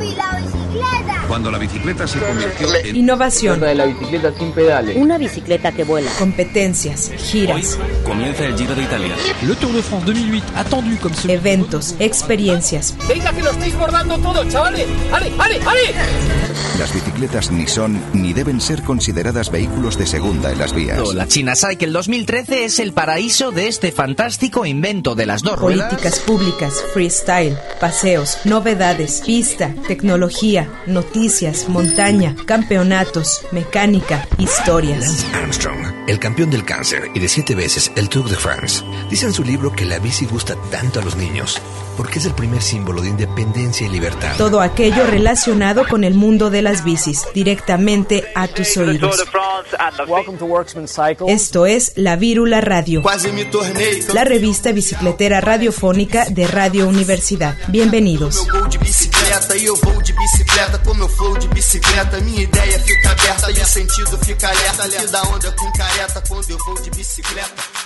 ¡Yupi, la bicicleta! Cuando la bicicleta se convirtió en... Innovación. de la bicicleta sin pedales. Una bicicleta que vuela. Competencias, giras, Comienza el Giro de Italia. Le Tour de France 2008, attendu ce eventos, experiencias. Venga que lo estáis bordando todo, chavales. ¡Ale, ale, ale! Las bicicletas ni son ni deben ser consideradas vehículos de segunda en las vías. La China Cycle 2013 es el paraíso de este fantástico invento de las dos ruedas. Políticas públicas, freestyle, paseos, novedades, pista, tecnología, noticias, montaña, campeonatos, mecánica, historias. Lance Armstrong, el campeón del cáncer y de siete veces el Tour de France, dice en su libro que la bici gusta tanto a los niños porque es el primer símbolo de independencia y libertad. Todo aquello relacionado con el mundo de las bicis, directamente a tus oídos. Esto es La Vírula Radio, la revista bicicletera radiofónica de Radio Universidad. Bienvenidos.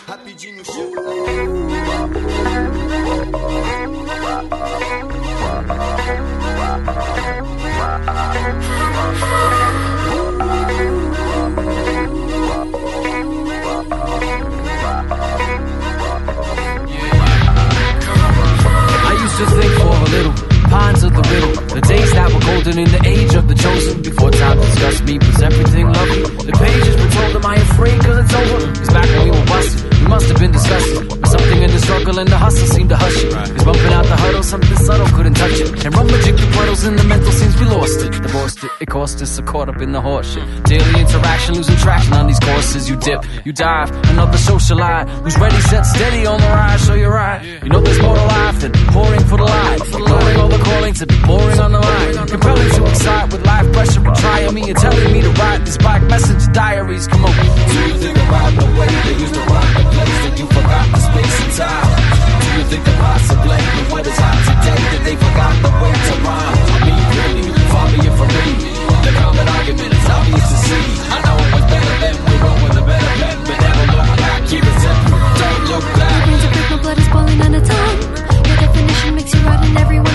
Rapidinho I used to think for a little, of the riddle, the days that were golden in the age of the chosen. Before time discussed me, was everything lovely. The pages were told, am I afraid cause it's over? Cause back when we were busted, we must have been disgusted. But something in the struggle and the hustle seemed to hush it. Cause something subtle couldn't touch it. And run magic puddles in the mental scenes, we lost it. Divorced it, it cost us, so caught up in the horse shit. Daily interaction, losing traction on these courses. You dip, you dive, another socialite who's ready, set steady on the rise, so you're right. You know there's more to life than pouring for the light. Ignoring all the calling to be boring on the line. Compelling to excite with life pressure, but trying me and telling me to write these bike message diaries. Come on. Do you think about the way they used to rock the place you forgot the space and time? You think of possibly what is hot today that they forgot the way to rhyme? Mean, really, far be it from me. The common argument is obvious to see. I know it was better then, we roll with a better pen, but never look back, keep it simple, don't look back. Your brains are quick, my blood is boiling on its own. Your definition makes you right and everyone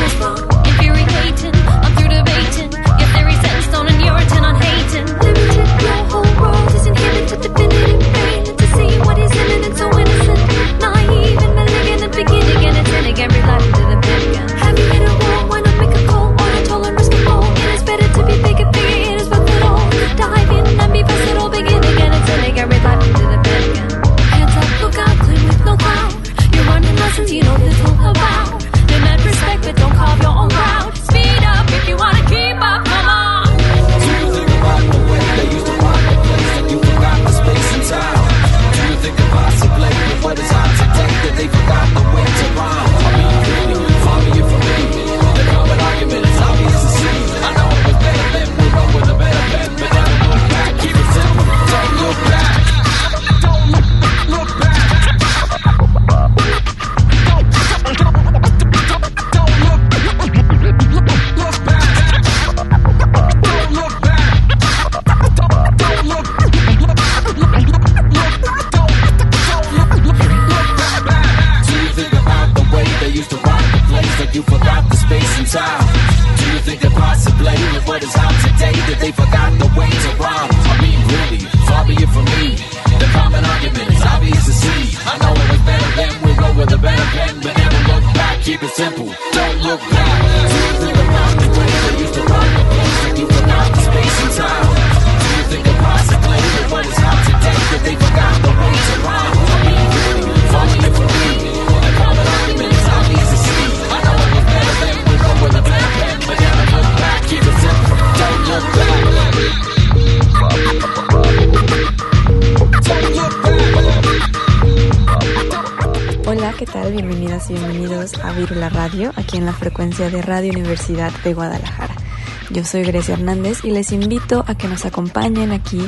de Radio Universidad de Guadalajara. Yo soy Grecia Hernández y les invito a que nos acompañen aquí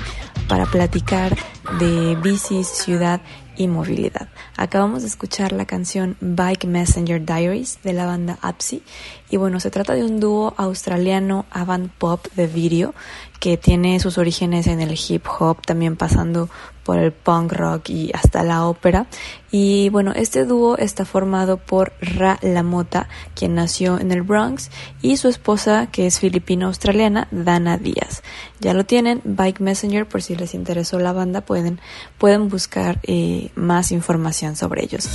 para platicar de bicis, ciudad y movilidad. Acabamos de escuchar la canción Bike Messenger Diaries de la banda Apsi Y bueno, se trata de un dúo australiano avant pop de video que tiene sus orígenes en el hip hop, también pasando por el punk rock y hasta la ópera. Y bueno, este dúo está formado por Ra Lamota, quien nació en el Bronx, y su esposa, que es filipino-australiana, Dana Díaz. Ya lo tienen, Bike Messenger, por si les interesó la banda, pueden, pueden buscar eh, más información sobre ellos.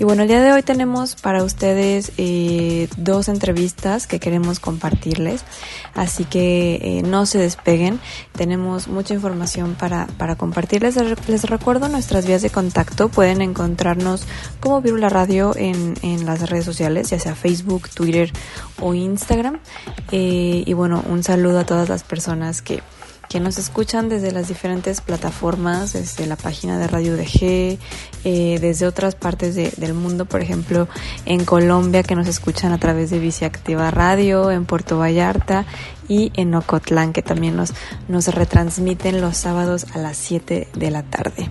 Y bueno, el día de hoy tenemos para ustedes eh, dos entrevistas que queremos compartirles, así que eh, no se despeguen, tenemos mucha información para, para compartirles. Les recuerdo nuestras vías de contacto, pueden encontrarnos como Virula Radio en, en las redes sociales, ya sea Facebook, Twitter o Instagram. Eh, y bueno, un saludo a todas las personas que que nos escuchan desde las diferentes plataformas, desde la página de Radio DG, eh, desde otras partes del mundo, por ejemplo, en Colombia, que nos escuchan a través de Viciactiva Radio, en Puerto Vallarta y en Ocotlán, que también nos, nos retransmiten los sábados a las 7 de la tarde.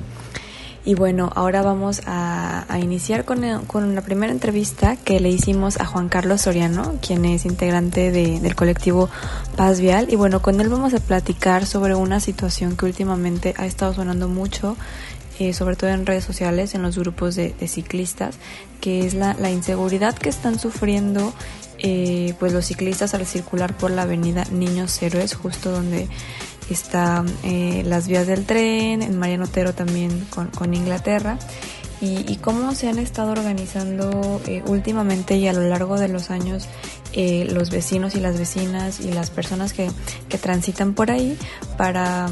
Y bueno, ahora vamos a, iniciar con, con, la primera entrevista que le hicimos a Juan Carlos Soriano, quien es integrante del colectivo Paz Vial. Y bueno, con él vamos a platicar sobre una situación que últimamente ha estado sonando mucho, eh, sobre todo en redes sociales, en los grupos de, ciclistas, que es la, inseguridad que están sufriendo eh, pues los ciclistas al circular por la avenida Niños Héroes, justo donde está eh, las vías del tren, en Mariano Otero también con, Inglaterra, y, cómo se han estado organizando eh, últimamente y a lo largo de los años eh, los vecinos y las vecinas y las personas que, que transitan por ahí para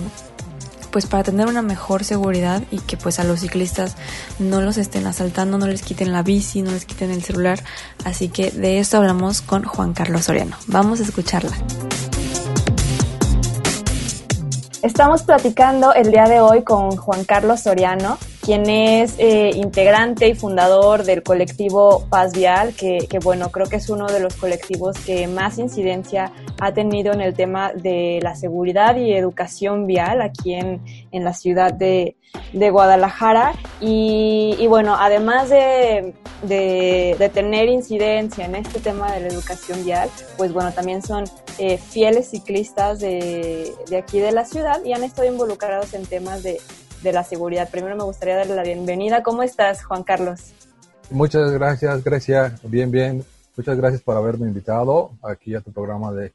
pues para tener una mejor seguridad y que pues a los ciclistas no los estén asaltando, no les quiten la bici, no les quiten el celular. Así que de esto hablamos con Juan Carlos Soriano. Vamos a escucharla. Estamos platicando el día de hoy con Juan Carlos Soriano, quien es eh, integrante y fundador del colectivo Paz Vial, que, bueno, creo que es uno de los colectivos que más incidencia ha tenido en el tema de la seguridad y educación vial aquí en, en la ciudad de, de Guadalajara. Y, bueno, además de, de, de, tener incidencia en este tema de la educación vial, pues bueno, también son eh, fieles ciclistas de, de aquí de la ciudad y han estado involucrados en temas de de la seguridad. Primero me gustaría darle la bienvenida. ¿Cómo estás, Juan Carlos? Muchas gracias, Grecia. Bien, bien. Muchas gracias por haberme invitado aquí a tu programa de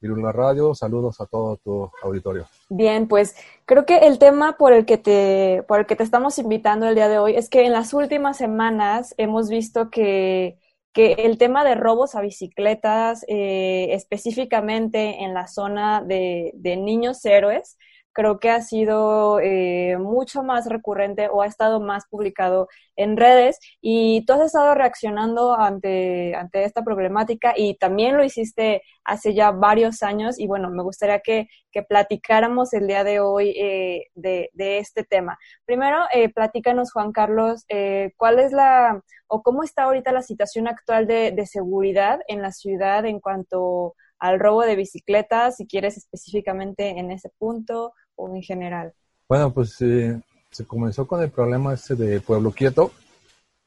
Virula Radio. Saludos a todo tu auditorio. Bien, pues creo que el tema por el que te por el que te estamos invitando el día de hoy es que en las últimas semanas hemos visto que que el tema de robos a bicicletas, eh, específicamente en la zona de, de niños héroes, creo que ha sido eh, mucho más recurrente o ha estado más publicado en redes y tú has estado reaccionando ante, ante esta problemática y también lo hiciste hace ya varios años y bueno, me gustaría que, que platicáramos el día de hoy eh, de, este tema. Primero, eh, platícanos Juan Carlos, eh, ¿cuál es la o cómo está ahorita la situación actual de seguridad en la ciudad en cuanto al robo de bicicletas, si quieres específicamente en ese punto, o en general? Bueno, pues eh, se comenzó con el problema este de Pueblo Quieto,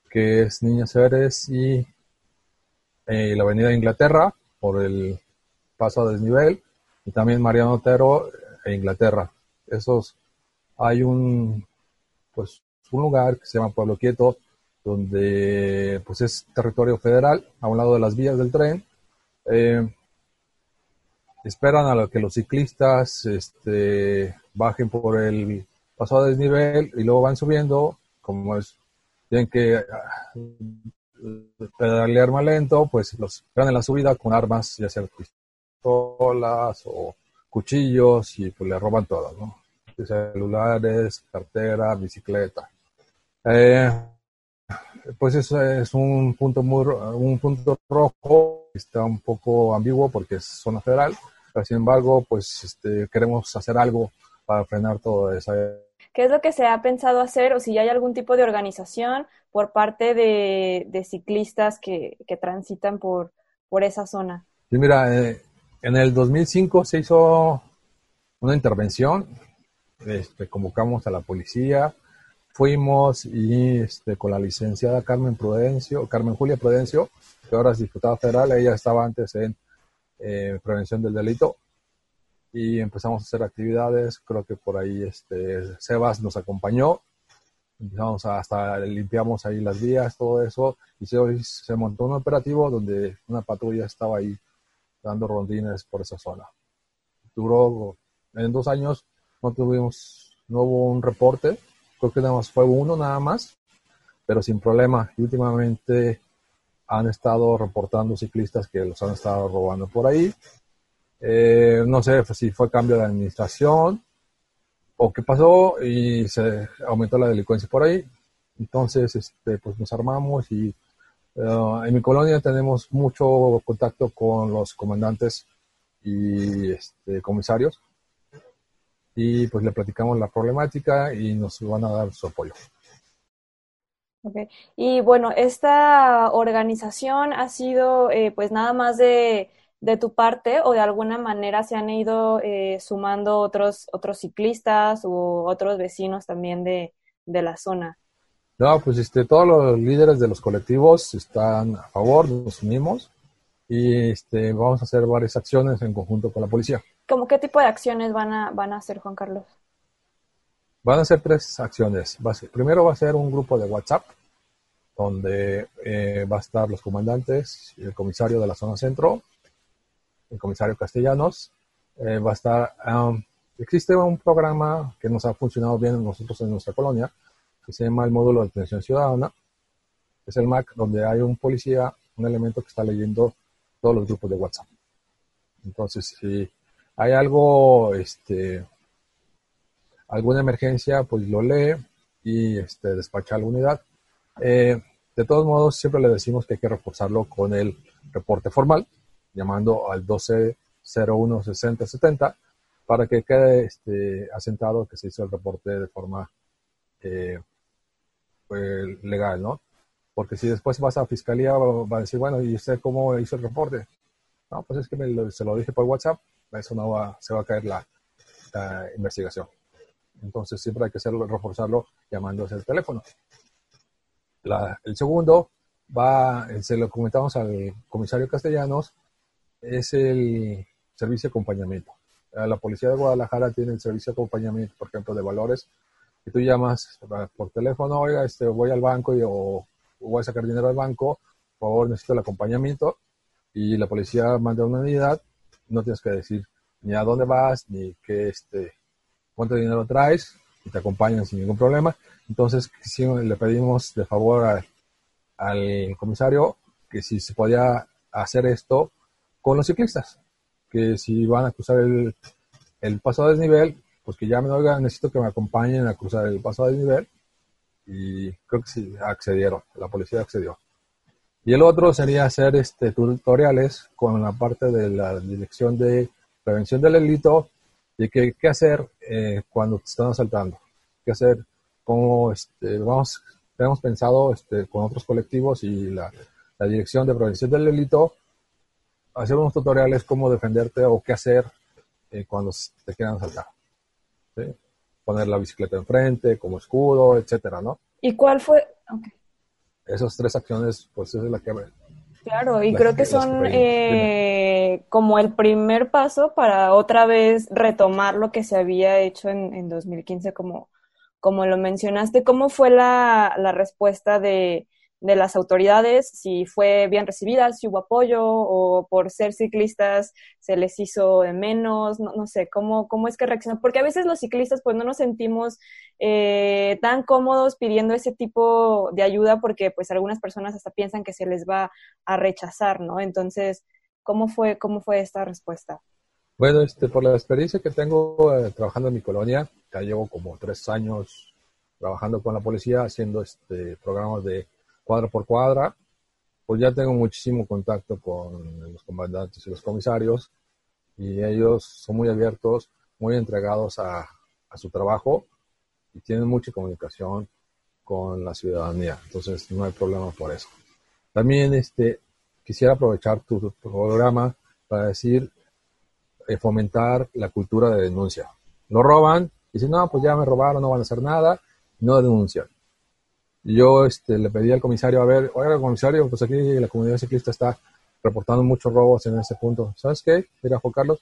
que es Niñas Ceres y eh, la Avenida Inglaterra por el paso a desnivel y también Mariano Otero e Inglaterra. Esos hay un pues un lugar que se llama Pueblo Quieto donde pues es territorio federal a un lado de las vías del tren. Esperan a que los ciclistas este, bajen por el paso a desnivel y luego van subiendo, como es, tienen que ah, pedalear más lento, pues los esperan la subida con armas, ya sean pistolas o cuchillos y pues le roban todo, ¿no? Celulares, cartera, bicicleta. Eh, pues eso es un punto muy, un punto rojo, está un poco ambiguo porque es zona federal, sin embargo, pues este, queremos hacer algo para frenar todo eso. ¿Qué es lo que se ha pensado hacer o si ya hay algún tipo de organización por parte de, ciclistas que, transitan por, por esa zona? Sí, mira, eh, en el 2005 se hizo una intervención, este, convocamos a la policía, fuimos y este, con la licenciada Carmen Prudencio, Carmen Julia Prudencio, que ahora es diputada federal, ella estaba antes en eh, prevención del delito. Y empezamos a hacer actividades, creo que por ahí este, Sebas nos acompañó, empezamos a, hasta limpiamos ahí las vías, todo eso, y se, se montó un operativo donde una patrulla estaba ahí dando rondines por esa zona. Duró, en dos años no tuvimos, no hubo un reporte, creo que nada más fue uno nada más, pero sin problema. Y últimamente han estado reportando ciclistas que los han estado robando por ahí. Eh, no sé si fue cambio de administración o qué pasó y se aumentó la delincuencia por ahí. Entonces, este, pues nos armamos y eh, en mi colonia tenemos mucho contacto con los comandantes y este, comisarios y pues le platicamos la problemática y nos van a dar su apoyo. Okay. Y bueno, esta organización ha sido eh, pues nada más de, de, tu parte o de alguna manera se han ido eh, sumando otros, otros ciclistas u otros vecinos también de, de la zona. No, pues este, todos los líderes de los colectivos están a favor, nos unimos y este, vamos a hacer varias acciones en conjunto con la policía. ¿Cómo qué tipo de acciones van a, van a hacer, Juan Carlos? Van a ser tres acciones. primero va a ser un grupo de WhatsApp donde eh, va a estar los comandantes el comisario de la zona centro, el comisario Castellanos. Eh, va a estar, um, existe un programa que nos ha funcionado bien nosotros en nuestra colonia, que se llama el módulo de atención ciudadana. Es el MAC, donde hay un policía, un elemento que está leyendo todos los grupos de WhatsApp. Entonces, si hay algo, este, alguna emergencia, pues lo lee y este, despacha a la unidad. Eh, de todos modos, siempre le decimos que hay que reforzarlo con el reporte formal, llamando al 1201 6070 para que quede este, asentado que se hizo el reporte de forma eh, pues, legal, ¿no? Porque si después vas a fiscalía, va a decir, bueno, ¿y usted cómo hizo el reporte? No, pues es que me se lo dije por WhatsApp, eso no va, se va a caer la, investigación. Entonces siempre hay que hacerlo, reforzarlo llamándose el teléfono. el segundo va, se lo comentamos al comisario Castellanos, es el servicio de acompañamiento. La policía de Guadalajara tiene el servicio de acompañamiento, por ejemplo, de valores, y tú llamas por teléfono, oiga, este, voy al banco y, o voy a sacar dinero al banco, por favor necesito el acompañamiento y la policía manda una unidad, no tienes que decir ni a dónde vas, ni qué, este, cuánto dinero traes, y te acompañan sin ningún problema. Entonces, le pedimos de favor al comisario que si se podía hacer esto con los ciclistas, que si van a cruzar el, el paso a desnivel, pues que llamen, oiga, necesito que me acompañen a cruzar el paso a desnivel y creo que sí accedieron, la policía accedió. Y el otro sería hacer este, tutoriales con la parte de la dirección de prevención del delito y qué, qué hacer eh, cuando te están asaltando, qué hacer, cómo este, vamos, hemos pensado este, con otros colectivos y la, la dirección de prevención del delito, hacer unos tutoriales cómo defenderte o qué hacer eh, cuando te quieran asaltar. ¿sí? poner la bicicleta enfrente como escudo, etcétera, ¿no? ¿Y cuál fue? Esas tres acciones, pues esa es la que... Claro, y creo que, son eh, como el primer paso para otra vez retomar lo que se había hecho en, en 2015, como, como lo mencionaste. ¿Cómo fue la, la respuesta de, de las autoridades, si fue bien recibida, si hubo apoyo o por ser ciclistas se les hizo de menos, no, sé, ¿cómo, cómo es que reaccionan, porque a veces los ciclistas pues no nos sentimos eh, tan cómodos pidiendo ese tipo de ayuda porque pues algunas personas hasta piensan que se les va a rechazar, ¿no? Entonces, ¿cómo fue, cómo fue esta respuesta? Bueno, este, por la experiencia que tengo eh, trabajando en mi colonia, ya llevo como tres años trabajando con la policía, haciendo este programas de cuadra por cuadra, pues ya tengo muchísimo contacto con los comandantes y los comisarios y ellos son muy abiertos, muy entregados a, su trabajo y tienen mucha comunicación con la ciudadanía. Entonces no hay problema por eso. También este, quisiera aprovechar tu, programa para decir, eh, fomentar la cultura de denuncia. Lo roban, dicen, no, pues ya me robaron, no van a hacer nada, no denuncian. Yo este, le pedí al comisario, a ver, oiga, comisario, pues aquí la comunidad ciclista está reportando muchos robos en ese punto. ¿Sabes qué? Mira, Juan Carlos,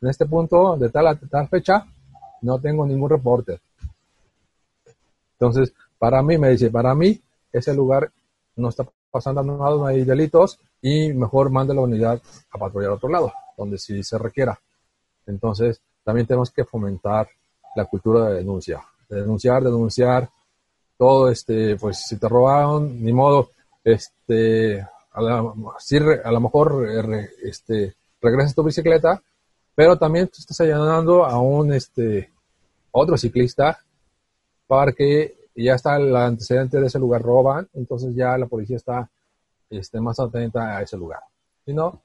en este punto, de tal tal fecha, no tengo ningún reporte. Entonces, para mí, me dice, para mí, ese lugar no está pasando nada, no hay delitos y mejor mande la unidad a patrullar a otro lado, donde sí se requiera. Entonces, también tenemos que fomentar la cultura de denuncia, de denunciar, denunciar todo, este, pues si te robaron, ni modo, este, a, la, a lo mejor este, regresas tu bicicleta, pero también tú estás allanando a un, este, otro ciclista para que ya está el antecedente de ese lugar, roban, entonces ya la policía está este, más atenta a ese lugar. Si no,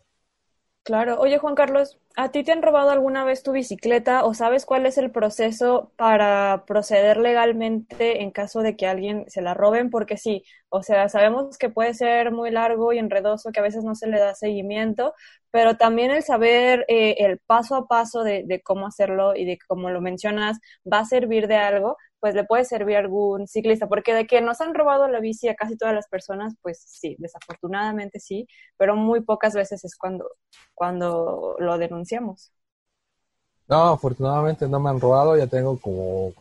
Claro. Oye, Juan Carlos, ¿a ti te han robado alguna vez tu bicicleta o sabes cuál es el proceso para proceder legalmente en caso de que alguien se la roben? Porque sí, o sea, sabemos que puede ser muy largo y enredoso, que a veces no se le da seguimiento, pero también el saber eh, el paso a paso de, cómo hacerlo y de cómo lo mencionas va a servir de algo pues le puede servir a algún ciclista, porque de que nos han robado la bici a casi todas las personas, pues sí, desafortunadamente sí, pero muy pocas veces es cuando, cuando lo No, afortunadamente no me han robado, ya tengo como,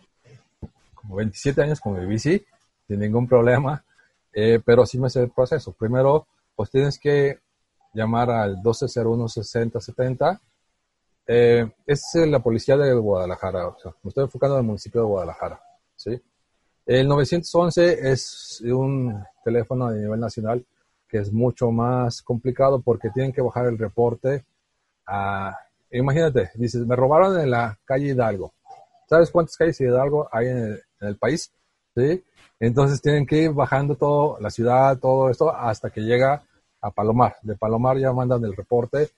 como 27 años con mi bici, sin ningún problema, eh, pero sí me sé el proceso. Primero, pues tienes que llamar al 1201-6070 eh, es la policía de Guadalajara, me estoy enfocando en el municipio de Guadalajara. ¿sí? El 911 es un teléfono de nivel nacional que es mucho más complicado porque tienen que bajar el reporte a... Imagínate, dices, me robaron en la calle Hidalgo. ¿Sabes cuántas calles Hidalgo hay en el, país? ¿Sí? Entonces tienen que ir bajando todo, la ciudad, todo esto, hasta que llega a Palomar. De Palomar ya mandan el reporte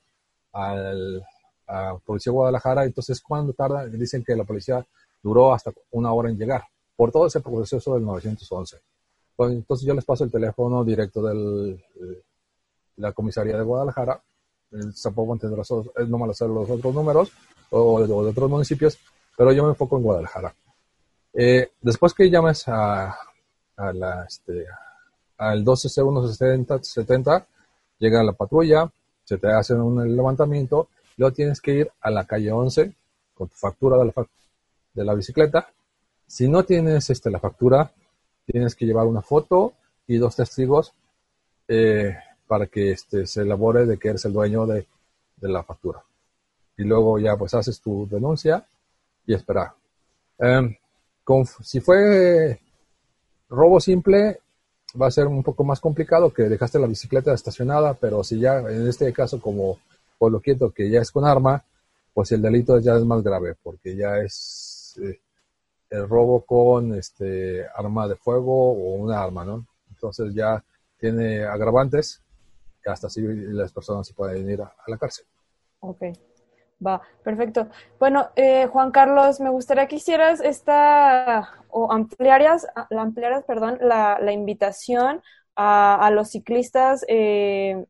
al, a Policía de Guadalajara. Entonces, cuando tarda? Dicen que la policía duró hasta una hora en llegar por todo ese proceso del 911. Pues, entonces yo les paso el teléfono directo de la comisaría de Guadalajara. Tampoco tendrá es no malo los otros números o, de otros municipios, pero yo me enfoco en Guadalajara. Eh, después que llames a, a la, este, al 12C170, llega la patrulla, se te hace un levantamiento, luego tienes que ir a la calle 11 con tu factura de la, de la bicicleta si no tienes este, la factura, tienes que llevar una foto y dos testigos eh, para que este, se elabore de que eres el dueño de, la factura. Y luego ya pues haces tu denuncia y esperar. Em, si fue robo simple, va a ser un poco más complicado que dejaste la bicicleta estacionada, pero si ya en este caso como por lo quieto que ya es con arma, pues el delito ya es más grave porque ya es eh, el robo con este arma de fuego o una arma, ¿no? Entonces ya tiene agravantes hasta así las personas se pueden ir a, la cárcel. Ok, va, perfecto. Bueno, eh, Juan Carlos, me gustaría que hicieras esta, o ampliaras, ampliaras perdón, la, la invitación a, los ciclistas eh,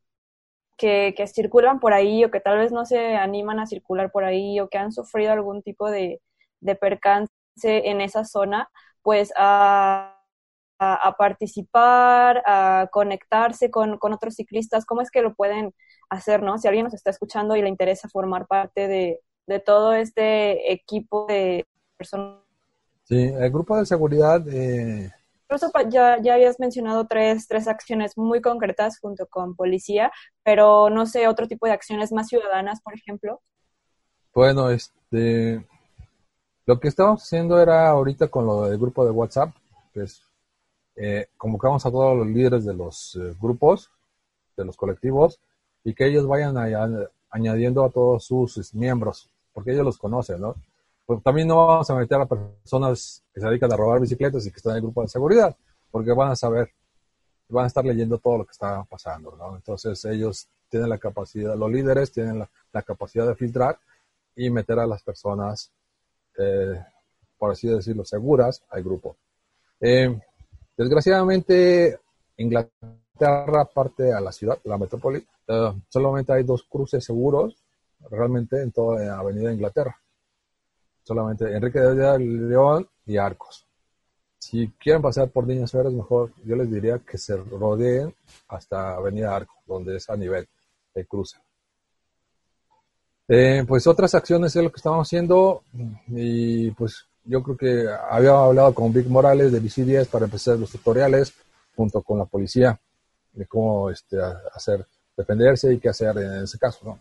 que, que circulan por ahí o que tal vez no se animan a circular por ahí o que han sufrido algún tipo de, de percance en esa zona, pues a, a, participar, a conectarse con, con, otros ciclistas, ¿cómo es que lo pueden hacer, no? Si alguien nos está escuchando y le interesa formar parte de, de todo este equipo de personas. Sí, el grupo de seguridad... Eh... Ya, ya habías mencionado tres, tres acciones muy concretas junto con policía, pero no sé, otro tipo de acciones más ciudadanas, por ejemplo. Bueno, este, lo que estábamos haciendo era ahorita con lo del grupo de WhatsApp, pues eh, convocamos a todos los líderes de los eh, grupos, de los colectivos, y que ellos vayan añadiendo a todos sus miembros, porque ellos los conocen, ¿no? Pues también no vamos a meter a personas que se dedican a robar bicicletas y que están en el grupo de seguridad, porque van a saber, van a estar leyendo todo lo que está pasando, ¿no? Entonces ellos tienen la capacidad, los líderes tienen la capacidad de filtrar y meter a las personas eh, por así decirlo, seguras al grupo. Eh, desgraciadamente, Inglaterra, aparte a la ciudad, la metrópoli, eh, solamente hay dos cruces seguros realmente en toda la avenida Inglaterra. Solamente Enrique de León y Arcos. si quieren pasar por Niños Verdes, mejor yo les diría que se rodeen hasta Avenida Arco, donde es a nivel de cruce. Eh, pues otras acciones es lo que estamos haciendo y pues yo creo que había hablado con Vic Morales de BC10 para empezar los tutoriales junto con la policía de cómo este, hacer defenderse y qué hacer en ese caso, ¿no?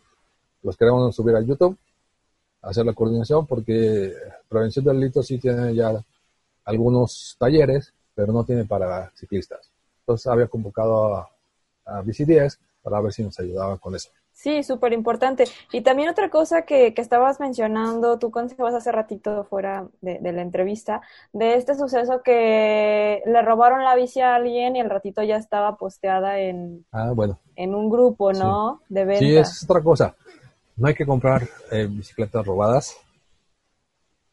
Los queremos subir a YouTube, hacer la coordinación porque Prevención del Delito sí tiene ya algunos talleres, pero no tiene para ciclistas. Entonces había convocado a, a BC10 para ver si nos ayudaba con eso. Sí, súper importante. Y también otra cosa que, que estabas mencionando, tú contabas hace ratito fuera de, de, la entrevista, de este suceso que le robaron la bici a alguien y el ratito ya estaba posteada en, ah, bueno. en un grupo, ¿no? Sí. De venta. Sí, es otra cosa. No hay que comprar eh, bicicletas robadas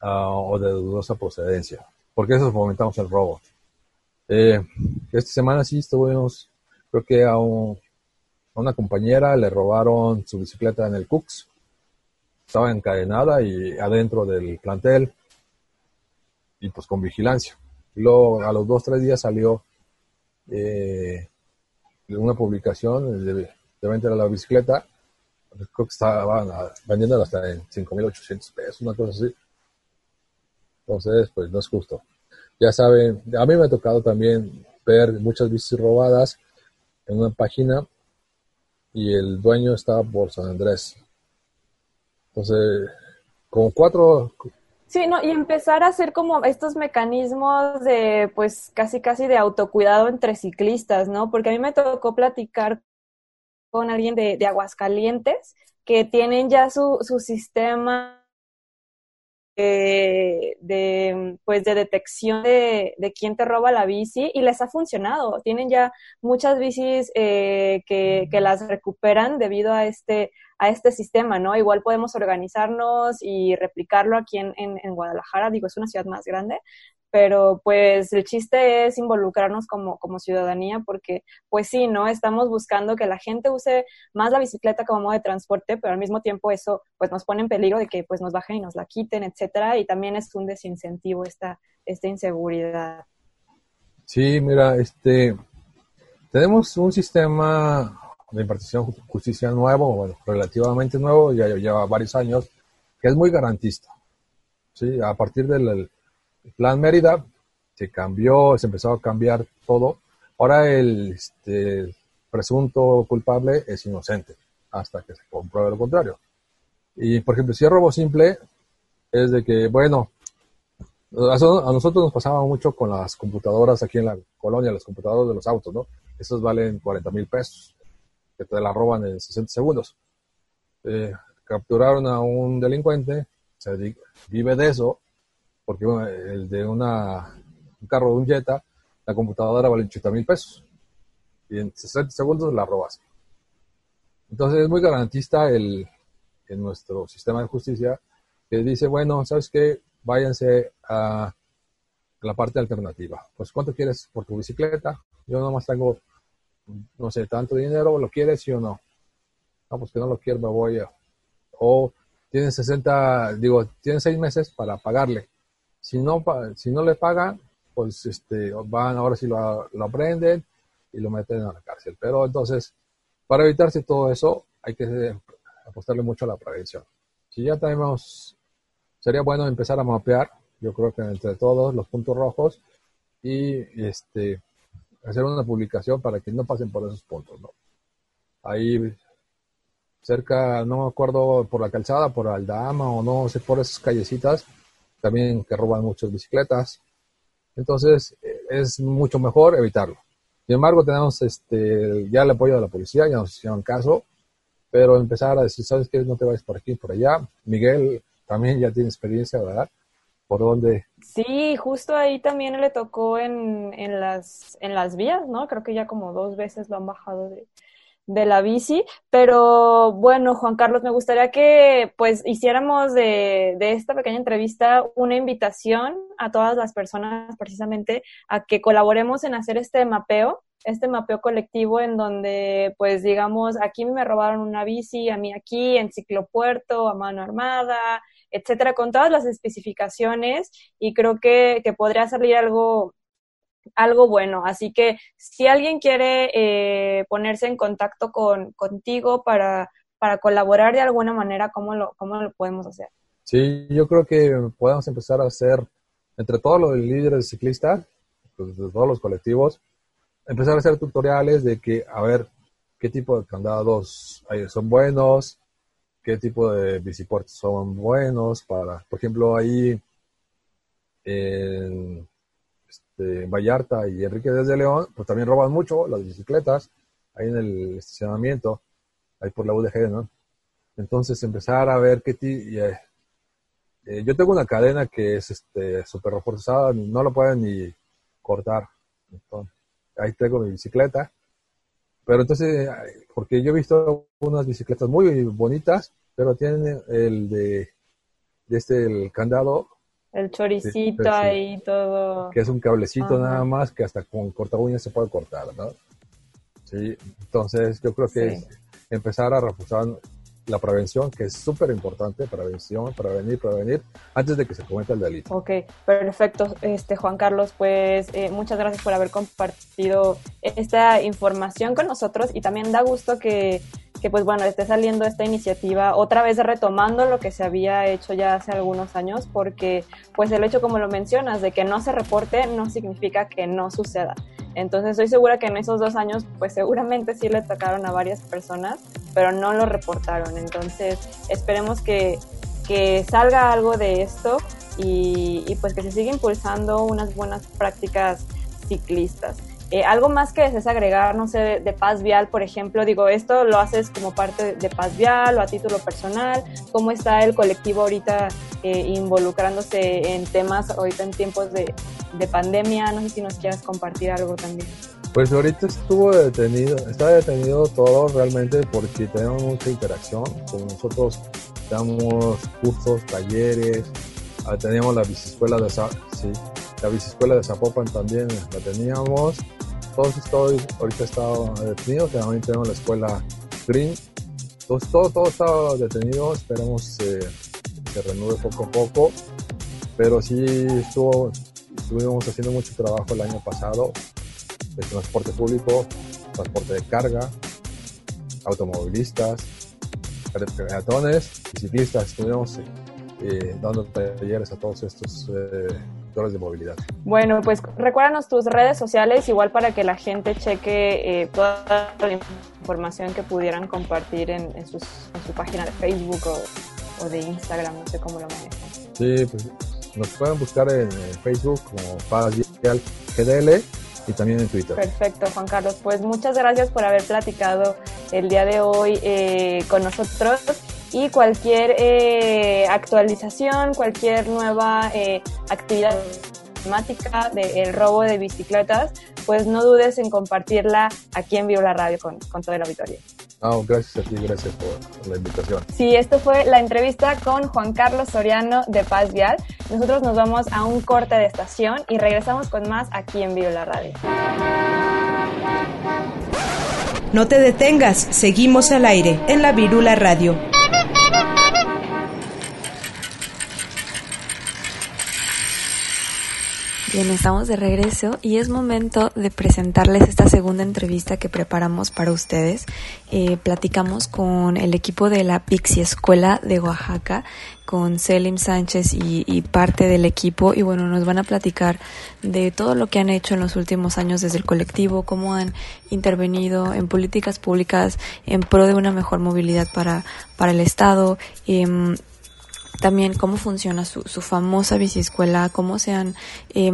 uh, o de dudosa procedencia, porque eso fomentamos el robo. Eh, esta semana sí estuvimos, creo que a un una compañera le robaron su bicicleta en el Cooks. Estaba encadenada y adentro del plantel y pues con vigilancia. Luego a los dos, tres días salió eh, una publicación de, de venta de la bicicleta. Creo que estaban vendiéndola hasta en 5.800 pesos, una cosa así. Entonces, pues no es justo. Ya saben, a mí me ha tocado también ver muchas bicis robadas en una página y el dueño estaba por San Andrés. Entonces, con cuatro... Sí, no, y empezar a hacer como estos mecanismos de, pues, casi, casi de autocuidado entre ciclistas, ¿no? Porque a mí me tocó platicar con alguien de, de Aguascalientes que tienen ya su, su sistema de, pues de detección de, de, quién te roba la bici y les ha funcionado. Tienen ya muchas bicis eh, que, que, las recuperan debido a este, a este sistema, ¿no? Igual podemos organizarnos y replicarlo aquí en, en Guadalajara, digo, es una ciudad más grande, pero pues el chiste es involucrarnos como, como ciudadanía porque pues sí, ¿no? Estamos buscando que la gente use más la bicicleta como modo de transporte, pero al mismo tiempo eso pues nos pone en peligro de que pues nos bajen y nos la quiten, etcétera, y también es un desincentivo esta, esta inseguridad. Sí, mira, este, tenemos un sistema de impartición justicia nuevo, bueno, relativamente nuevo, ya lleva varios años, que es muy garantista. Sí, a partir del el plan Mérida se cambió, se empezó a cambiar todo. Ahora el este, presunto culpable es inocente hasta que se compruebe lo contrario. Y por ejemplo, si es robo simple, es de que, bueno, a nosotros nos pasaba mucho con las computadoras aquí en la colonia, las computadoras de los autos, ¿no? Esos valen 40 mil pesos, que te la roban en 60 segundos. Eh, capturaron a un delincuente, se vive de eso, porque el de una, un carro de un Jetta, la computadora vale 80 mil pesos. Y en 60 segundos la robas. Entonces es muy garantista el, en nuestro sistema de justicia que dice, bueno, ¿sabes qué? Váyanse a la parte alternativa. Pues, ¿cuánto quieres por tu bicicleta? Yo nomás tengo, no sé, tanto dinero, ¿lo quieres sí o no? No, pues que no lo quiero, me voy a... O tienes 60, digo, tienes 6 meses para pagarle si no, si no le pagan, pues este, van ahora sí lo, lo aprenden y lo meten a la cárcel. Pero entonces, para evitarse todo eso, hay que apostarle mucho a la prevención. Si ya tenemos, sería bueno empezar a mapear, yo creo que entre todos los puntos rojos y este hacer una publicación para que no pasen por esos puntos, ¿no? Ahí cerca, no me acuerdo por la calzada, por Aldama o no sé, por esas callecitas, también que roban muchas bicicletas. Entonces es mucho mejor evitarlo. Sin embargo, tenemos este, ya el apoyo de la policía, ya nos hicieron caso, pero empezar a decir, ¿sabes qué? No te vayas por aquí, por allá. Miguel también ya tiene experiencia, ¿verdad? ¿Por dónde? Sí, justo ahí también le tocó en, en, las, en las vías, ¿no? Creo que ya como dos veces lo han bajado de, de la bici, pero bueno, Juan Carlos, me gustaría que pues hiciéramos de, de, esta pequeña entrevista una invitación a todas las personas precisamente a que colaboremos en hacer este mapeo, este mapeo colectivo en donde pues digamos, aquí me robaron una bici, a mí aquí, en ciclopuerto, a mano armada, etcétera, con todas las especificaciones y creo que, que podría salir algo algo bueno. Así que si alguien quiere eh, ponerse en contacto con, contigo para, para colaborar de alguna manera, ¿cómo lo, ¿cómo lo podemos hacer? Sí, yo creo que podemos empezar a hacer, entre todos los líderes ciclistas, pues, de todos los colectivos, empezar a hacer tutoriales de que, a ver, qué tipo de candados son buenos, qué tipo de bicipuertos son buenos para, por ejemplo, ahí en este, Vallarta y Enrique desde León, pues también roban mucho las bicicletas, ahí en el estacionamiento, ahí por la UDG, ¿no? Entonces empezar a ver qué. Eh, eh, yo tengo una cadena que es este súper reforzada, no lo pueden ni cortar. Entonces, ahí tengo mi bicicleta. Pero entonces, porque yo he visto unas bicicletas muy bonitas, pero tienen el de, este el candado. El choricito ahí todo. Que es un cablecito nada más que hasta con corta uñas se puede cortar, ¿no? Sí, entonces yo creo que empezar a reforzar la prevención, que es súper importante, prevención, prevenir, prevenir, antes de que se cometa el delito. Ok, perfecto, este Juan Carlos, pues eh, muchas gracias por haber compartido esta información con nosotros y también da gusto que, que pues bueno, esté saliendo esta iniciativa otra vez retomando lo que se había hecho ya hace algunos años, porque pues el hecho, como lo mencionas, de que no se reporte no significa que no suceda. Entonces estoy segura que en esos dos años, pues seguramente sí le tocaron a varias personas, pero no lo reportaron. Entonces esperemos que, que salga algo de esto y, y, pues que se siga impulsando unas buenas prácticas ciclistas. Eh, algo más que desees agregar, no sé, de, Paz Vial, por ejemplo, digo, esto lo haces como parte de Paz Vial o a título personal, ¿cómo está el colectivo ahorita eh, involucrándose en temas ahorita en tiempos de, de pandemia? No sé si nos quieras compartir algo también. Pues ahorita estuvo detenido, está detenido todo realmente porque tenemos mucha interacción. Con nosotros damos cursos, talleres, ah, teníamos la biciescuela de sí, la biciescuela de Zapopan también la teníamos. Todos estoy, ahorita está detenido, también tenemos la escuela Green. Entonces todo, todo está detenido, esperemos que se renueve poco a poco. Pero sí estuvo, estuvimos haciendo mucho trabajo el año pasado de transporte público, transporte de carga, automovilistas, peatones y ciclistas. Estuvimos eh, dando talleres a todos estos eh, de movilidad. Bueno, pues recuérdanos tus redes sociales, igual para que la gente cheque eh, toda la información que pudieran compartir en, su página de Facebook o, de Instagram, no sé cómo lo manejan. Sí, pues nos pueden buscar en, Facebook como Paz GDL y también en Twitter. Perfecto, Juan Carlos. Pues muchas gracias por haber platicado el día de hoy eh, con nosotros y cualquier eh, actualización, cualquier nueva eh, actividad temática del robo de bicicletas, pues no dudes en compartirla aquí en Vivo la Radio con, con todo el auditorio. gracias a ti, gracias por la invitación. Sí, esto fue la entrevista con Juan Carlos Soriano de Paz Vial. Nosotros nos vamos a un corte de estación y regresamos con más aquí en Vivo la Radio. No te detengas, seguimos al aire en la Virula Radio. Bien, estamos de regreso y es momento de presentarles esta segunda entrevista que preparamos para ustedes. Eh, platicamos con el equipo de la Pixie Escuela de Oaxaca, con Selim Sánchez y, parte del equipo y bueno, nos van a platicar de todo lo que han hecho en los últimos años desde el colectivo, cómo han intervenido en políticas públicas en pro de una mejor movilidad para, para el Estado. Eh, también cómo funciona su, su famosa biciescuela, cómo se han, eh,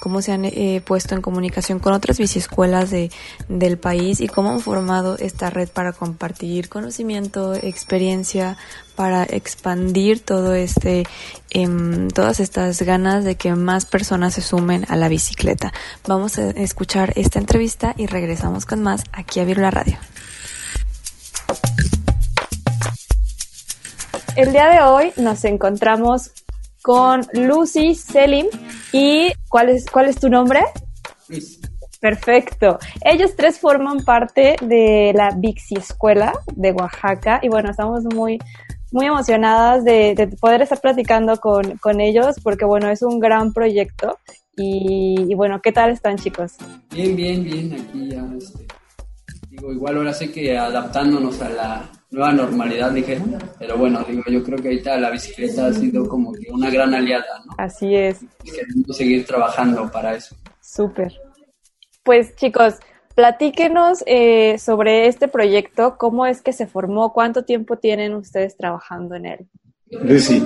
cómo se han eh, puesto en comunicación con otras biciescuelas de, del país y cómo han formado esta red para compartir conocimiento, experiencia, para expandir todo este, eh, todas estas ganas de que más personas se sumen a la bicicleta. Vamos a escuchar esta entrevista y regresamos con más aquí a la Radio. El día de hoy nos encontramos con Lucy Selim y ¿cuál es, cuál es tu nombre? Luis. Perfecto. Ellos tres forman parte de la Bixi Escuela de Oaxaca y bueno, estamos muy, muy emocionadas de, de poder estar platicando con, con, ellos porque bueno, es un gran proyecto Y, bueno, ¿qué tal están chicos? Bien, bien, bien, aquí ya, este, digo, igual ahora sé que adaptándonos a la nueva normalidad, dije, pero bueno, digo, yo creo que ahorita la bicicleta ha sido como que una gran aliada, ¿no? Así es. queremos seguir trabajando para eso. Súper. Pues chicos, platíquenos eh, sobre este proyecto, cómo es que se formó, cuánto tiempo tienen ustedes trabajando en él. Lucy.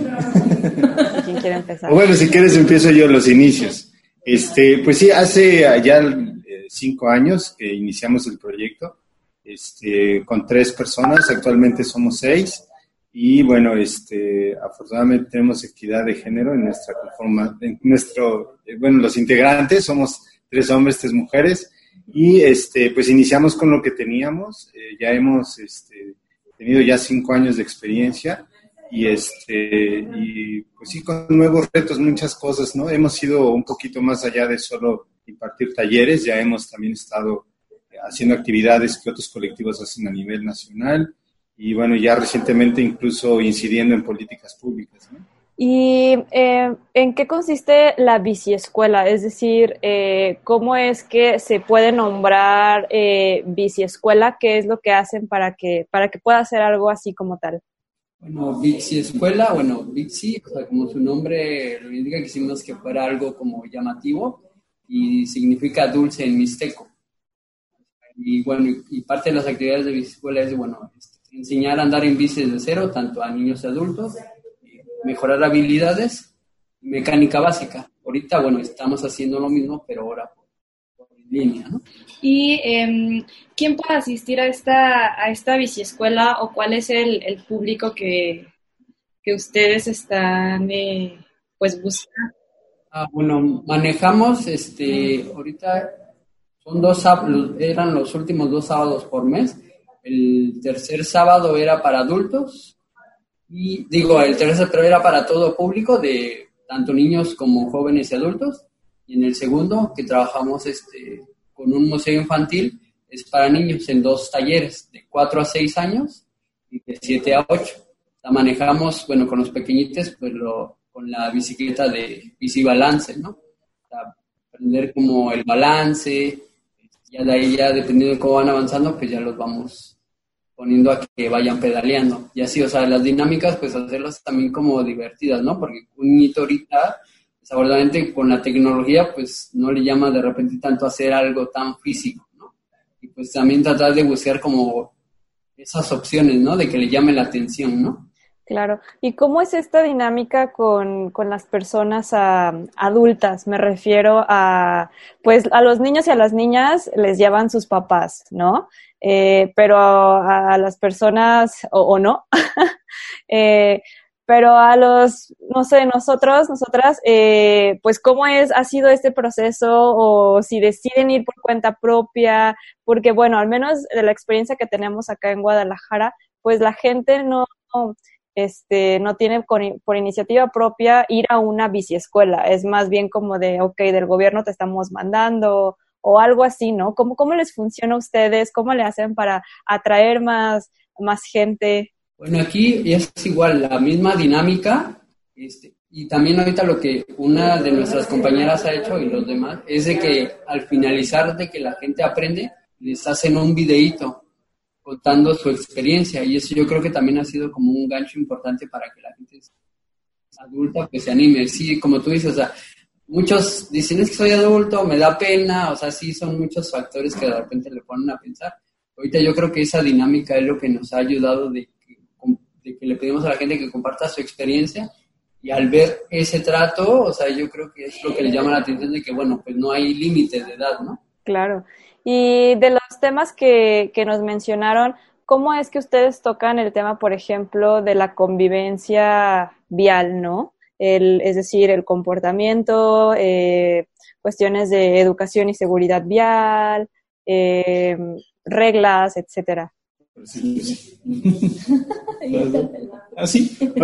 ¿Quién quiere empezar? Bueno, si quieres empiezo yo los inicios. Este, pues sí, hace ya eh, cinco años que iniciamos el proyecto, este, con tres personas, actualmente somos seis, y bueno, este, afortunadamente tenemos equidad de género en nuestra conforma, en nuestro, eh, bueno, los integrantes somos tres hombres, tres mujeres, y este, pues iniciamos con lo que teníamos, eh, ya hemos este, tenido ya cinco años de experiencia, y este y pues sí con nuevos retos muchas cosas no hemos ido un poquito más allá de solo impartir talleres ya hemos también estado haciendo actividades que otros colectivos hacen a nivel nacional y bueno ya recientemente incluso incidiendo en políticas públicas ¿no? ¿Y eh, en qué consiste la biciescuela? Es decir, eh, ¿cómo es que se puede nombrar eh, biciescuela? ¿Qué es lo que hacen para que, para que pueda hacer algo así como tal? Bueno, Bixi Escuela, bueno, Bixi, o sea, como su nombre lo indica, quisimos que fuera algo como llamativo y significa dulce en mixteco. Y bueno, y parte de las actividades de Bixi Escuela es, bueno, este, enseñar a andar en bici desde cero, tanto a niños y adultos, mejorar habilidades, mecánica básica. Ahorita, bueno, estamos haciendo lo mismo, pero ahora línea, ¿no? ¿Y eh, quién puede asistir a esta, a esta biciescuela o cuál es el, el público que, que, ustedes están eh, pues buscando? Ah, bueno, manejamos, este, ahorita son dos eran los últimos dos sábados por mes. El tercer sábado era para adultos y digo, el tercer pero era para todo público, de tanto niños como jóvenes y adultos y en el segundo, que trabajamos este, con un museo infantil, es para niños en dos talleres, de 4 a 6 años y de 7 a 8. La manejamos, bueno, con los pequeñitos, pues lo, con la bicicleta de bici balance, ¿no? aprender como el balance, ya de ahí ya dependiendo de cómo van avanzando, pues ya los vamos poniendo a que vayan pedaleando. Y así, o sea, las dinámicas, pues hacerlas también como divertidas, ¿no? Porque un niñito ahorita seguramente con la tecnología pues no le llama de repente tanto hacer algo tan físico, ¿no? Y pues también tratar de buscar como esas opciones, ¿no? De que le llame la atención, ¿no? Claro. ¿Y cómo es esta dinámica con, las personas ah, adultas? Me refiero a, pues a los niños y a las niñas les llevan sus papás, ¿no? Eh, pero a, las personas, o, o no, eh, pero a los, no sé, nosotros, nosotras, eh, pues cómo es, ha sido este proceso o si deciden ir por cuenta propia, porque bueno, al menos de la experiencia que tenemos acá en Guadalajara, pues la gente no, este, no tiene por, iniciativa propia ir a una biciescuela, es más bien como de, ok, del gobierno te estamos mandando o algo así, ¿no? ¿Cómo, cómo les funciona a ustedes? ¿Cómo le hacen para atraer más, más gente? Bueno, aquí es igual, la misma dinámica. Este, y también ahorita lo que una de nuestras compañeras ha hecho y los demás es de que al finalizar de que la gente aprende, les hacen un videíto contando su experiencia. Y eso yo creo que también ha sido como un gancho importante para que la gente adulta pues se anime. Sí, como tú dices, o sea, muchos dicen es que soy adulto, me da pena, o sea, sí son muchos factores que de repente le ponen a pensar. Ahorita yo creo que esa dinámica es lo que nos ha ayudado de que le pedimos a la gente que comparta su experiencia y al ver ese trato, o sea, yo creo que es lo que le llama la atención de que, bueno, pues no hay límite de edad, ¿no? Claro. Y de los temas que, que nos mencionaron, ¿cómo es que ustedes tocan el tema, por ejemplo, de la convivencia vial, ¿no? El, es decir, el comportamiento, eh, cuestiones de educación y seguridad vial, eh, reglas, etcétera. ¿Así? ¿Ah,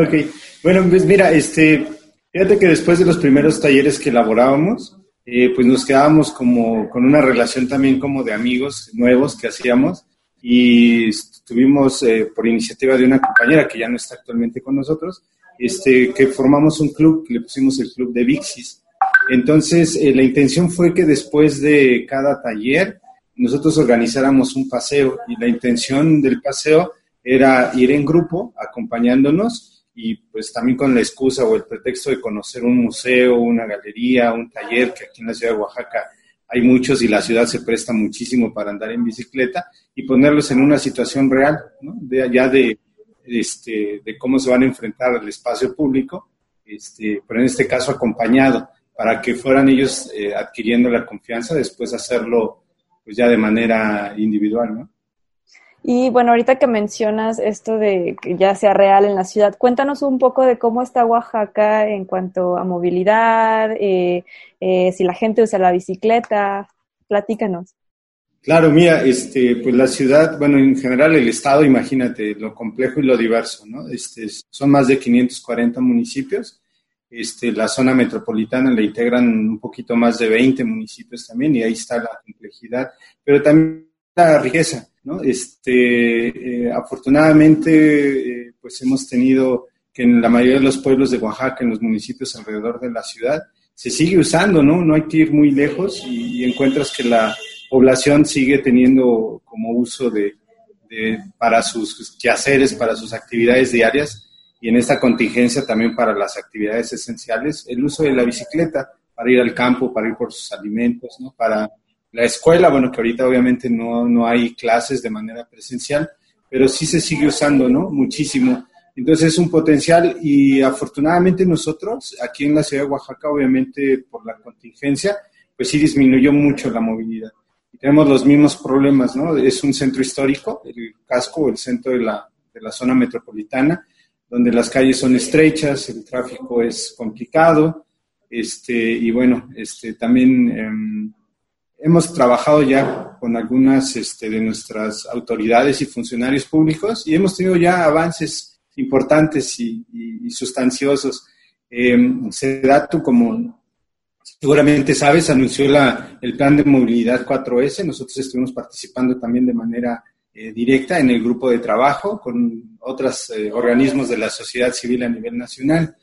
ok. Bueno, pues mira, este, fíjate que después de los primeros talleres que elaborábamos, eh, pues nos quedábamos como con una relación también como de amigos nuevos que hacíamos y tuvimos eh, por iniciativa de una compañera que ya no está actualmente con nosotros, este, que formamos un club, que le pusimos el club de Vixis, Entonces, eh, la intención fue que después de cada taller nosotros organizáramos un paseo y la intención del paseo era ir en grupo acompañándonos y pues también con la excusa o el pretexto de conocer un museo, una galería, un taller, que aquí en la ciudad de Oaxaca hay muchos y la ciudad se presta muchísimo para andar en bicicleta y ponerlos en una situación real, ¿no? de, ya de, este, de cómo se van a enfrentar al espacio público, este, pero en este caso acompañado, para que fueran ellos eh, adquiriendo la confianza, después hacerlo pues ya de manera individual, ¿no? Y bueno, ahorita que mencionas esto de que ya sea real en la ciudad, cuéntanos un poco de cómo está Oaxaca en cuanto a movilidad, eh, eh, si la gente usa la bicicleta, platícanos. Claro, mira, este, pues la ciudad, bueno, en general el estado, imagínate lo complejo y lo diverso, ¿no? Este, son más de 540 municipios. Este, la zona metropolitana la integran un poquito más de 20 municipios también y ahí está la complejidad, pero también la riqueza, ¿no? Este, eh, afortunadamente, eh, pues hemos tenido que en la mayoría de los pueblos de Oaxaca, en los municipios alrededor de la ciudad, se sigue usando, ¿no? No hay que ir muy lejos y, encuentras que la población sigue teniendo como uso de, para sus quehaceres, para sus actividades diarias y en esta contingencia también para las actividades esenciales, el uso de la bicicleta para ir al campo, para ir por sus alimentos, ¿no? Para la escuela, bueno, que ahorita obviamente no, no hay clases de manera presencial, pero sí se sigue usando, ¿no? Muchísimo. Entonces es un potencial y afortunadamente nosotros, aquí en la ciudad de Oaxaca, obviamente por la contingencia, pues sí disminuyó mucho la movilidad. Tenemos los mismos problemas, ¿no? Es un centro histórico, el casco, el centro de la, de la zona metropolitana, donde las calles son estrechas, el tráfico es complicado, este, y bueno, este, también... Eh, hemos trabajado ya con algunas este, de nuestras autoridades y funcionarios públicos y hemos tenido ya avances importantes y, sustanciosos. Eh, como seguramente sabes, anunció la, el plan de movilidad 4S. Nosotros estuvimos participando también de manera eh, directa en el grupo de trabajo con otros eh, organismos de la sociedad civil a nivel nacional.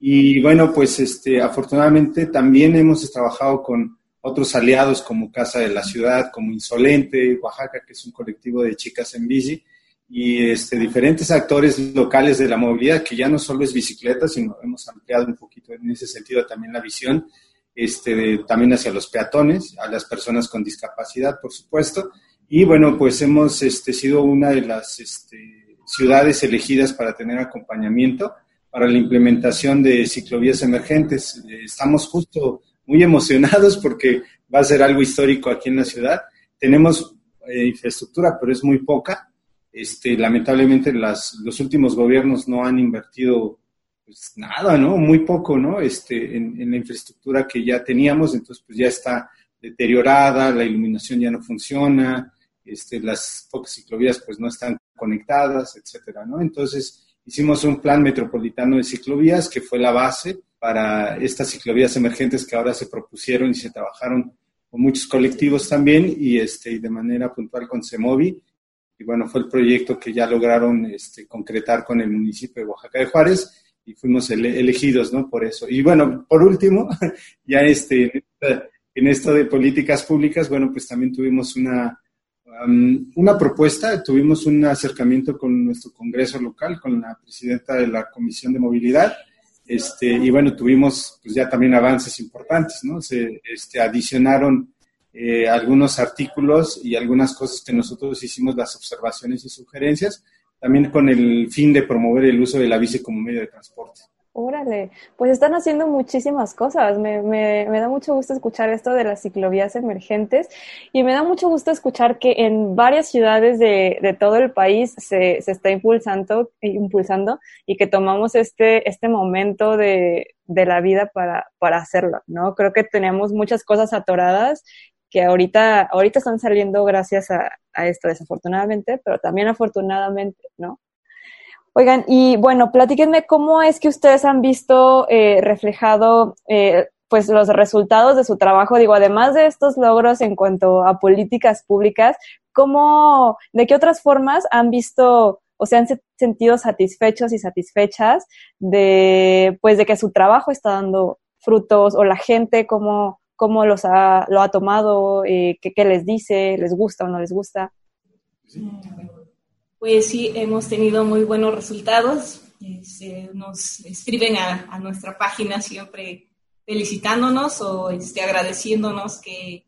Y bueno, pues este, afortunadamente también hemos trabajado con otros aliados como Casa de la Ciudad, como Insolente, Oaxaca, que es un colectivo de chicas en bici, y este, diferentes actores locales de la movilidad, que ya no solo es bicicleta, sino hemos ampliado un poquito en ese sentido también la visión, este, también hacia los peatones, a las personas con discapacidad, por supuesto. Y bueno, pues hemos este, sido una de las este, ciudades elegidas para tener acompañamiento para la implementación de ciclovías emergentes. Estamos justo muy emocionados porque va a ser algo histórico aquí en la ciudad. Tenemos eh, infraestructura, pero es muy poca. Este, lamentablemente las, los últimos gobiernos no han invertido pues, nada, ¿no? Muy poco, ¿no? Este, en, la infraestructura que ya teníamos, entonces pues ya está deteriorada, la iluminación ya no funciona, este, las pocas ciclovías pues no están conectadas, etcétera, ¿no? Entonces hicimos un plan metropolitano de ciclovías que fue la base para estas ciclovías emergentes que ahora se propusieron y se trabajaron con muchos colectivos también y, este, de manera puntual con CEMOVI. Y bueno, fue el proyecto que ya lograron este, concretar con el municipio de Oaxaca de Juárez y fuimos elegidos, ¿no? Por eso. Y bueno, por último, ya este, en esto de políticas públicas, bueno, pues también tuvimos una, um, una propuesta, tuvimos un acercamiento con nuestro Congreso local, con la presidenta de la Comisión de Movilidad, este, y bueno, tuvimos pues ya también avances importantes, ¿no? Se este, adicionaron eh, algunos artículos y algunas cosas que nosotros hicimos las observaciones y sugerencias, también con el fin de promover el uso de la bici como medio de transporte. Órale, pues están haciendo muchísimas cosas. Me, me, me, da mucho gusto escuchar esto de las ciclovías emergentes y me da mucho gusto escuchar que en varias ciudades de, de todo el país se, se está impulsando, impulsando y que tomamos este, este momento de, de la vida para, para hacerlo, ¿no? Creo que tenemos muchas cosas atoradas que ahorita, ahorita están saliendo gracias a, a esto, desafortunadamente, pero también afortunadamente, ¿no? Oigan, y bueno, platíquenme cómo es que ustedes han visto eh, reflejado eh, pues los resultados de su trabajo, digo, además de estos logros en cuanto a políticas públicas, ¿cómo, de qué otras formas han visto o se han sentido satisfechos y satisfechas de, pues, de que su trabajo está dando frutos o la gente cómo, cómo los ha, lo ha tomado, eh, qué, qué les dice, les gusta o no les gusta. Pues sí, hemos tenido muy buenos resultados. Este, nos escriben a, nuestra página siempre felicitándonos o este, agradeciéndonos que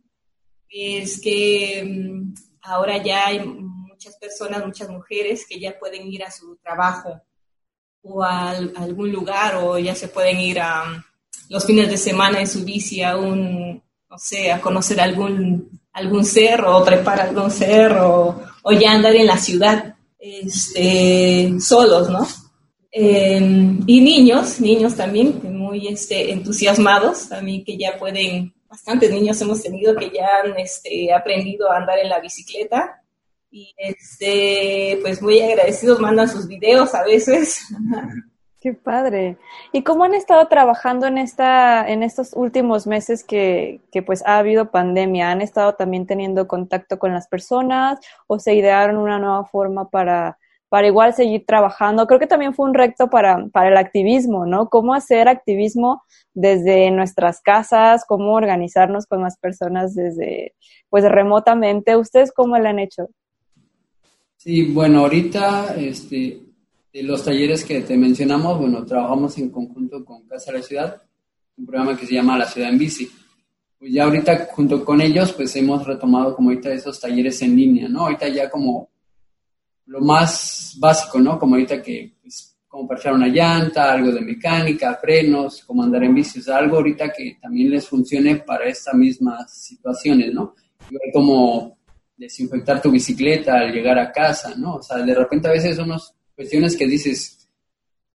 es que mm, ahora ya hay muchas personas, muchas mujeres que ya pueden ir a su trabajo o a, a algún lugar o ya se pueden ir a mm, los fines de semana en su bici a un, no sé, a conocer algún, algún cerro o trepar algún cerro o ya andar en la ciudad este, solos, ¿no? Eh, y niños, niños también, muy este, entusiasmados, también que ya pueden, bastantes niños hemos tenido que ya han este, aprendido a andar en la bicicleta y este, pues muy agradecidos, mandan sus videos a veces. Qué padre. ¿Y cómo han estado trabajando en esta, en estos últimos meses que, que, pues ha habido pandemia? ¿Han estado también teniendo contacto con las personas o se idearon una nueva forma para, para igual seguir trabajando? Creo que también fue un reto para, para el activismo, ¿no? ¿Cómo hacer activismo desde nuestras casas? ¿Cómo organizarnos con más personas desde, pues remotamente? ¿Ustedes cómo lo han hecho? Sí, bueno, ahorita, este, de los talleres que te mencionamos, bueno, trabajamos en conjunto con Casa de la Ciudad, un programa que se llama La Ciudad en Bici. Pues ya ahorita junto con ellos, pues hemos retomado como ahorita esos talleres en línea, ¿no? Ahorita ya como lo más básico, ¿no? Como ahorita que, pues, como parchar una llanta, algo de mecánica, frenos, como andar en bici, o sea, algo ahorita que también les funcione para estas mismas situaciones, ¿no? Igual como desinfectar tu bicicleta al llegar a casa, ¿no? O sea, de repente a veces unos cuestiones que dices,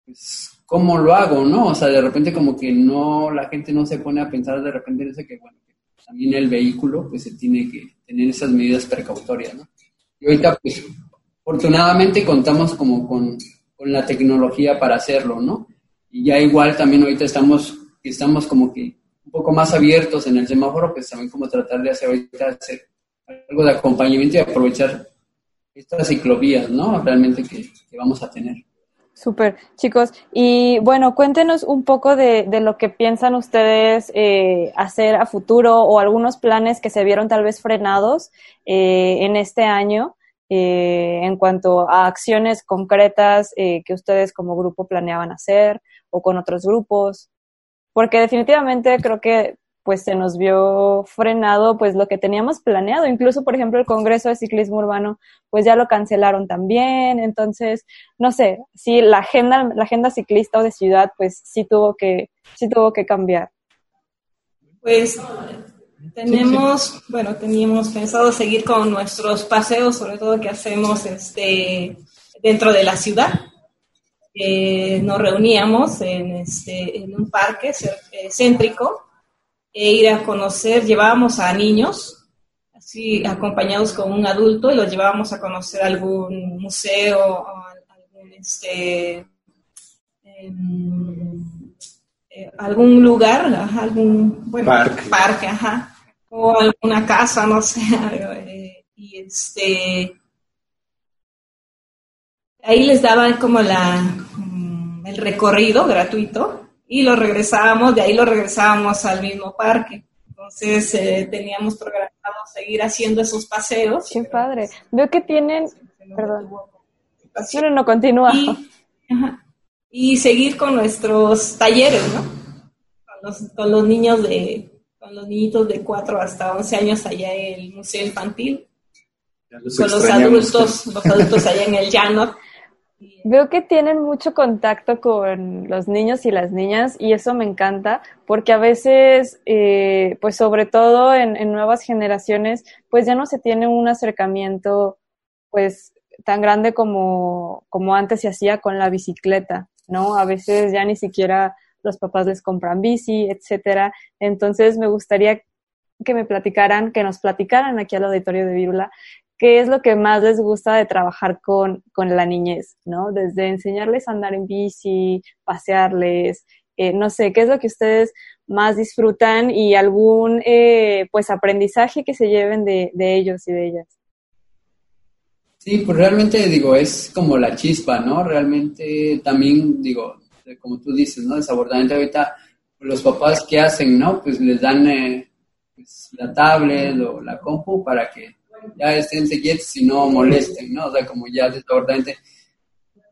pues, ¿cómo lo hago, no? O sea, de repente como que no, la gente no se pone a pensar de repente en que, bueno, también el vehículo, pues, se tiene que tener esas medidas precautorias, ¿no? Y ahorita, pues, afortunadamente contamos como con, con la tecnología para hacerlo, ¿no? Y ya igual también ahorita estamos, estamos como que un poco más abiertos en el semáforo, pues también como tratar de hacer ahorita hacer algo de acompañamiento y aprovechar estas ciclovías, ¿no? Realmente que, vamos a tener. Súper, chicos. Y bueno, cuéntenos un poco de, lo que piensan ustedes eh, hacer a futuro o algunos planes que se vieron tal vez frenados eh, en este año eh, en cuanto a acciones concretas que ustedes como grupo planeaban hacer o con otros grupos. Porque definitivamente creo que pues se nos vio frenado pues lo que teníamos planeado. Incluso, por ejemplo, el Congreso de Ciclismo Urbano pues ya lo cancelaron también. Entonces, no sé, si la agenda, la agenda ciclista o de ciudad pues sí tuvo que, sí tuvo que cambiar. Pues tenemos, bueno, teníamos pensado seguir con nuestros paseos, sobre todo que hacemos este dentro de la ciudad. Eh, nos reuníamos en, este, en un parque eh, céntrico e ir a conocer, llevábamos a niños, así acompañados con un adulto, y los llevábamos a conocer algún museo, o algún, este, eh, eh, algún lugar, ajá, algún bueno, parque. parque, ajá, o alguna casa, no sé, eh, y este, ahí les daban como la, el recorrido gratuito y lo regresábamos, de ahí lo regresábamos al mismo parque. Entonces eh, teníamos programado seguir haciendo esos paseos. Qué padre. Veo que tienen, perdón, no, no, continúa. Y, ajá, y seguir con nuestros talleres, ¿no? Con los, con los niños de, con los niñitos de 4 hasta 11 años allá en el Museo Infantil. Los con los adultos, los adultos allá en el llano. Veo que tienen mucho contacto con los niños y las niñas y eso me encanta porque a veces, eh, pues sobre todo en, nuevas generaciones, pues ya no se tiene un acercamiento pues tan grande como, como antes se hacía con la bicicleta, ¿no? A veces ya ni siquiera los papás les compran bici, etcétera. Entonces me gustaría que me platicaran, que nos platicaran aquí al auditorio de Vírula, qué es lo que más les gusta de trabajar con, con la niñez, ¿no? Desde enseñarles a andar en bici, pasearles, eh, no sé, qué es lo que ustedes más disfrutan y algún, eh, pues, aprendizaje que se lleven de, de ellos y de ellas. Sí, pues realmente digo, es como la chispa, ¿no? Realmente también, digo, como tú dices, ¿no? Desafortunadamente ahorita los papás, ¿qué hacen, no? Pues les dan eh, pues, la tablet o la compu para que ya estén quietos y no molesten, ¿no? O sea, como ya desbordante,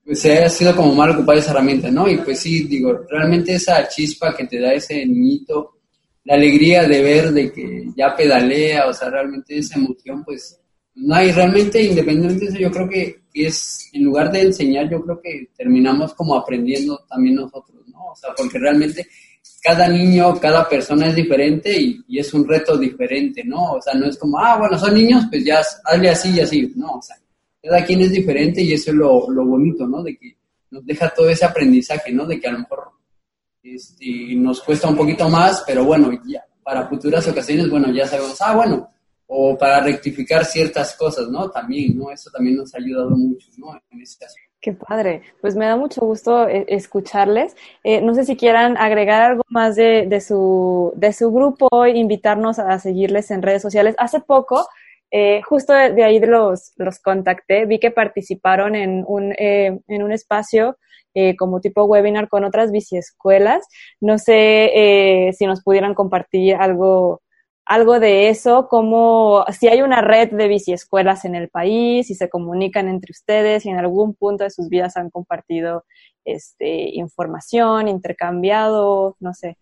pues se ha sido como mal ocupar esa herramienta, ¿no? Y pues sí, digo, realmente esa chispa que te da ese niñito, la alegría de ver de que ya pedalea, o sea, realmente esa emoción, pues no hay realmente, independientemente de eso, yo creo que, es, en lugar de enseñar, yo creo que terminamos como aprendiendo también nosotros, ¿no? O sea, porque realmente cada niño, cada persona es diferente y, es un reto diferente, ¿no? O sea, no es como, ah, bueno, son niños, pues ya hazle así y así, no, o sea, cada quien es diferente y eso es lo, bonito, ¿no? De que nos deja todo ese aprendizaje, ¿no? De que a lo mejor este, nos cuesta un poquito más, pero bueno, ya para futuras ocasiones, bueno, ya sabemos, ah, bueno, o para rectificar ciertas cosas, ¿no? También, ¿no? Eso también nos ha ayudado mucho, ¿no? En ese caso. Qué padre. Pues me da mucho gusto eh, escucharles. Eh, no sé si quieran agregar algo más de, de, su, de su grupo, invitarnos a seguirles en redes sociales. Hace poco, eh, justo de, ahí los, los contacté, vi que participaron en un, en un espacio como tipo webinar con otras biciescuelas. No sé si nos pudieran compartir algo algo de eso, como si hay una red de biciescuelas en el país, si se comunican entre ustedes, si en algún punto de sus vidas han compartido este, información, intercambiado, no sé.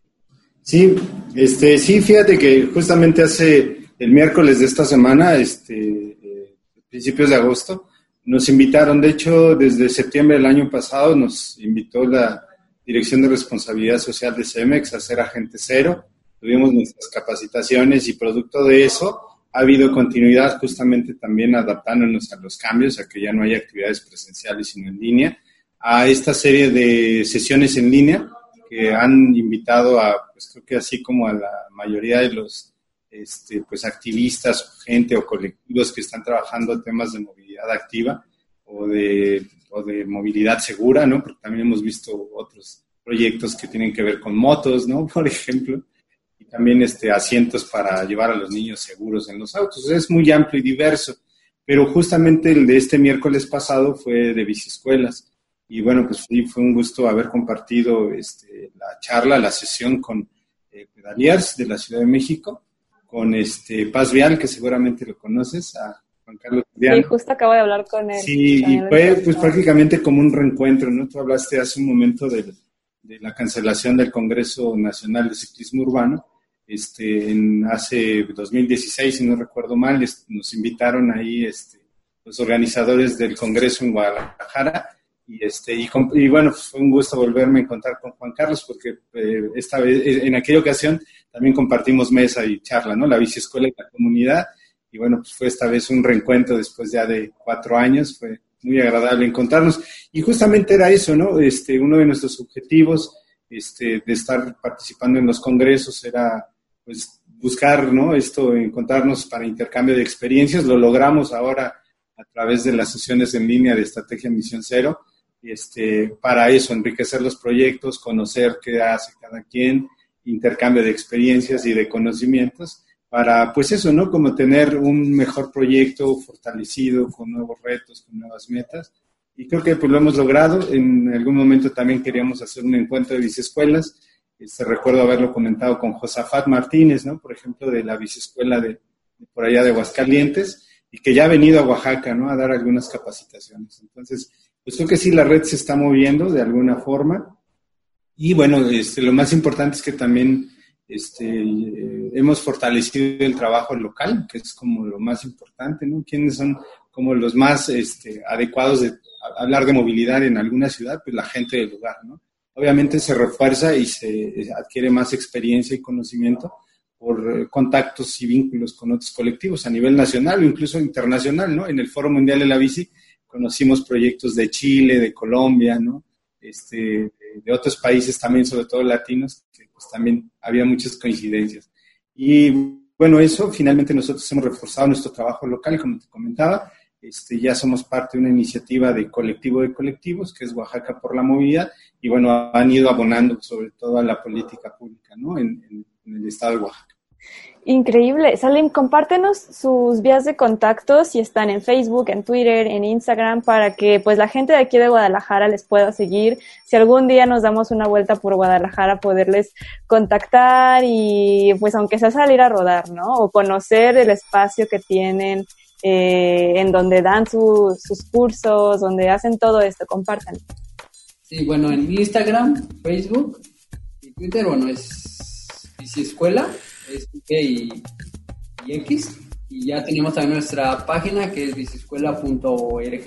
Sí, este, sí, fíjate que justamente hace el miércoles de esta semana, este, eh, principios de agosto, nos invitaron, de hecho, desde septiembre del año pasado nos invitó la Dirección de Responsabilidad Social de CEMEX a ser agente cero tuvimos nuestras capacitaciones y producto de eso ha habido continuidad justamente también adaptándonos a los cambios, a que ya no hay actividades presenciales sino en línea, a esta serie de sesiones en línea que han invitado a, pues creo que así como a la mayoría de los este, pues activistas, gente o colectivos que están trabajando temas de movilidad activa o de, o de movilidad segura, ¿no? Porque también hemos visto otros proyectos que tienen que ver con motos, ¿no? Por ejemplo también este, asientos para llevar a los niños seguros en los autos. Es muy amplio y diverso, pero justamente el de este miércoles pasado fue de biciescuelas. Y bueno, pues sí, fue un gusto haber compartido este, la charla, la sesión con eh, Pedaliers de la Ciudad de México, con este Paz Vial, que seguramente lo conoces, a Juan Carlos Sí, justo acabo de hablar con él. Sí, y fue pues prácticamente como un reencuentro, ¿no? Tú hablaste hace un momento de, de la cancelación del Congreso Nacional de Ciclismo Urbano, este, en hace 2016, si no recuerdo mal, nos invitaron ahí este, los organizadores del Congreso en Guadalajara y, este, y, bueno, fue un gusto volverme a encontrar con Juan Carlos porque eh, esta vez, eh, en aquella ocasión también compartimos mesa y charla, ¿no? La biciescuela y la comunidad y bueno, pues fue esta vez un reencuentro después ya de cuatro años, fue muy agradable encontrarnos y justamente era eso, ¿no? Este, uno de nuestros objetivos este, de estar participando en los congresos era pues buscar, ¿no? Esto, encontrarnos para intercambio de experiencias. Lo logramos ahora a través de las sesiones en línea de Estrategia Misión Cero. Este, para eso, enriquecer los proyectos, conocer qué hace cada quien, intercambio de experiencias y de conocimientos, para, pues eso, ¿no? Como tener un mejor proyecto fortalecido, con nuevos retos, con nuevas metas. Y creo que pues lo hemos logrado. En algún momento también queríamos hacer un encuentro de escuelas este, recuerdo haberlo comentado con Josafat Martínez, ¿no? Por ejemplo, de la biciescuela de, por allá de Aguascalientes, y que ya ha venido a Oaxaca, ¿no? A dar algunas capacitaciones. Entonces, pues creo que sí, la red se está moviendo de alguna forma. Y bueno, este, lo más importante es que también este, eh, hemos fortalecido el trabajo local, que es como lo más importante, ¿no? ¿Quiénes son como los más este, adecuados de hablar de movilidad en alguna ciudad? Pues la gente del lugar, ¿no? Obviamente se refuerza y se adquiere más experiencia y conocimiento por eh, contactos y vínculos con otros colectivos a nivel nacional o incluso internacional, ¿no? En el Foro Mundial de la Bici conocimos proyectos de Chile, de Colombia, ¿no? Este, de otros países también, sobre todo latinos, que pues también había muchas coincidencias. Y bueno, eso finalmente nosotros hemos reforzado nuestro trabajo local, como te comentaba, este, ya somos parte de una iniciativa de colectivo de colectivos, que es Oaxaca por la Movilidad, y bueno, han ido abonando sobre todo a la política pública ¿no? en, el estado de Oaxaca. Increíble. Salen, compártenos sus vías de contacto si están en Facebook, en Twitter, en Instagram, para que pues la gente de aquí de Guadalajara les pueda seguir. Si algún día nos damos una vuelta por Guadalajara, poderles contactar y pues aunque sea salir a rodar, ¿no? O conocer el espacio que tienen, eh, en donde dan sus cursos, donde hacen todo esto. Compartan. Sí, bueno, en Instagram, Facebook y Twitter, bueno, es Bici Escuela es y, y, X. Y ya tenemos también nuestra página que es biciescuela.org.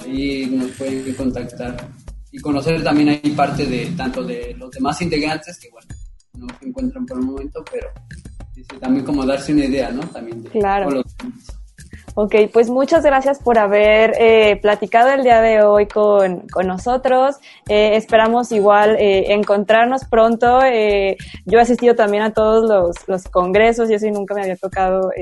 Ahí nos pueden contactar y conocer también ahí parte de tanto de los demás integrantes que, bueno, no se encuentran por el momento, pero también como darse una idea, ¿no? También de claro. Los Ok, pues muchas gracias por haber eh, platicado el día de hoy con, nosotros. Eh, esperamos igual eh, encontrarnos pronto. yo he asistido también a todos los, los congresos y así nunca me había tocado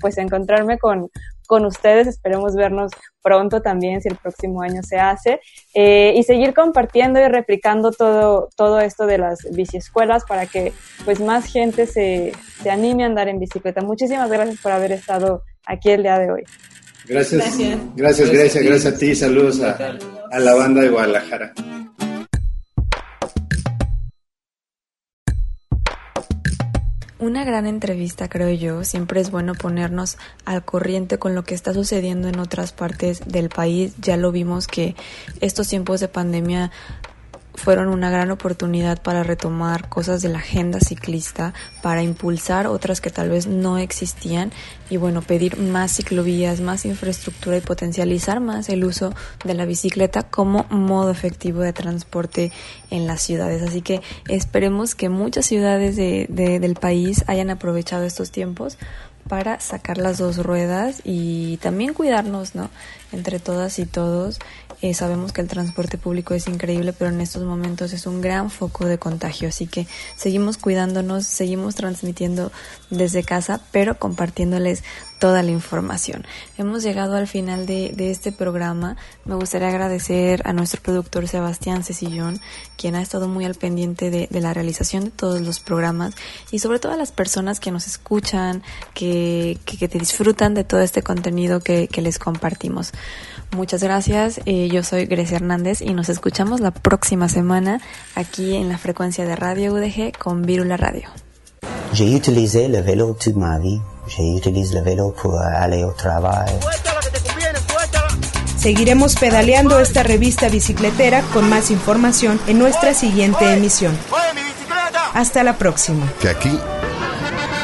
pues encontrarme con, con ustedes. Esperemos vernos pronto también, si el próximo año se hace, y seguir compartiendo y replicando todo, todo esto de las biciescuelas para que pues más gente se, se anime a andar en bicicleta. Muchísimas gracias por haber estado aquí el día de hoy. Gracias, gracias, gracias, gracias, a ti. Saludos a, a la banda de Guadalajara. Una gran entrevista, creo yo. Siempre es bueno ponernos al corriente con lo que está sucediendo en otras partes del país. Ya lo vimos que estos tiempos de pandemia fueron una gran oportunidad para retomar cosas de la agenda ciclista, para impulsar otras que tal vez no existían y bueno, pedir más ciclovías, más infraestructura y potencializar más el uso de la bicicleta como modo efectivo de transporte en las ciudades. Así que esperemos que muchas ciudades de, del país hayan aprovechado estos tiempos para sacar las dos ruedas y también cuidarnos, ¿no? Entre todas y todos eh, sabemos que el transporte público es increíble, pero en estos momentos es un gran foco de contagio. Así que seguimos cuidándonos, seguimos transmitiendo desde casa, pero compartiéndoles toda la información. Hemos llegado al final de, este programa. Me gustaría agradecer a nuestro productor Sebastián Cecillón, quien ha estado muy al pendiente de, la realización de todos los programas y sobre todo a las personas que nos escuchan, que, que, te disfrutan de todo este contenido que, que les compartimos. Muchas gracias. Eh, yo soy Grecia Hernández y nos escuchamos la próxima semana aquí en la frecuencia de Radio UDG con Virula Radio. J'ai utilisé le vélo toute ma vie. J'ai utilisé le vélo pour aller au travail. Seguiremos pedaleando esta revista bicicletera con más información en nuestra siguiente emisión. Hasta la próxima. Que aquí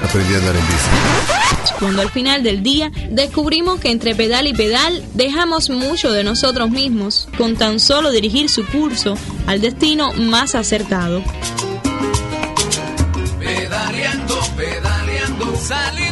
aprendí a andar en bici cuando al final del día descubrimos que entre pedal y pedal dejamos mucho de nosotros mismos con tan solo dirigir su curso al destino más acertado. Pedaleando, pedaleando, salí de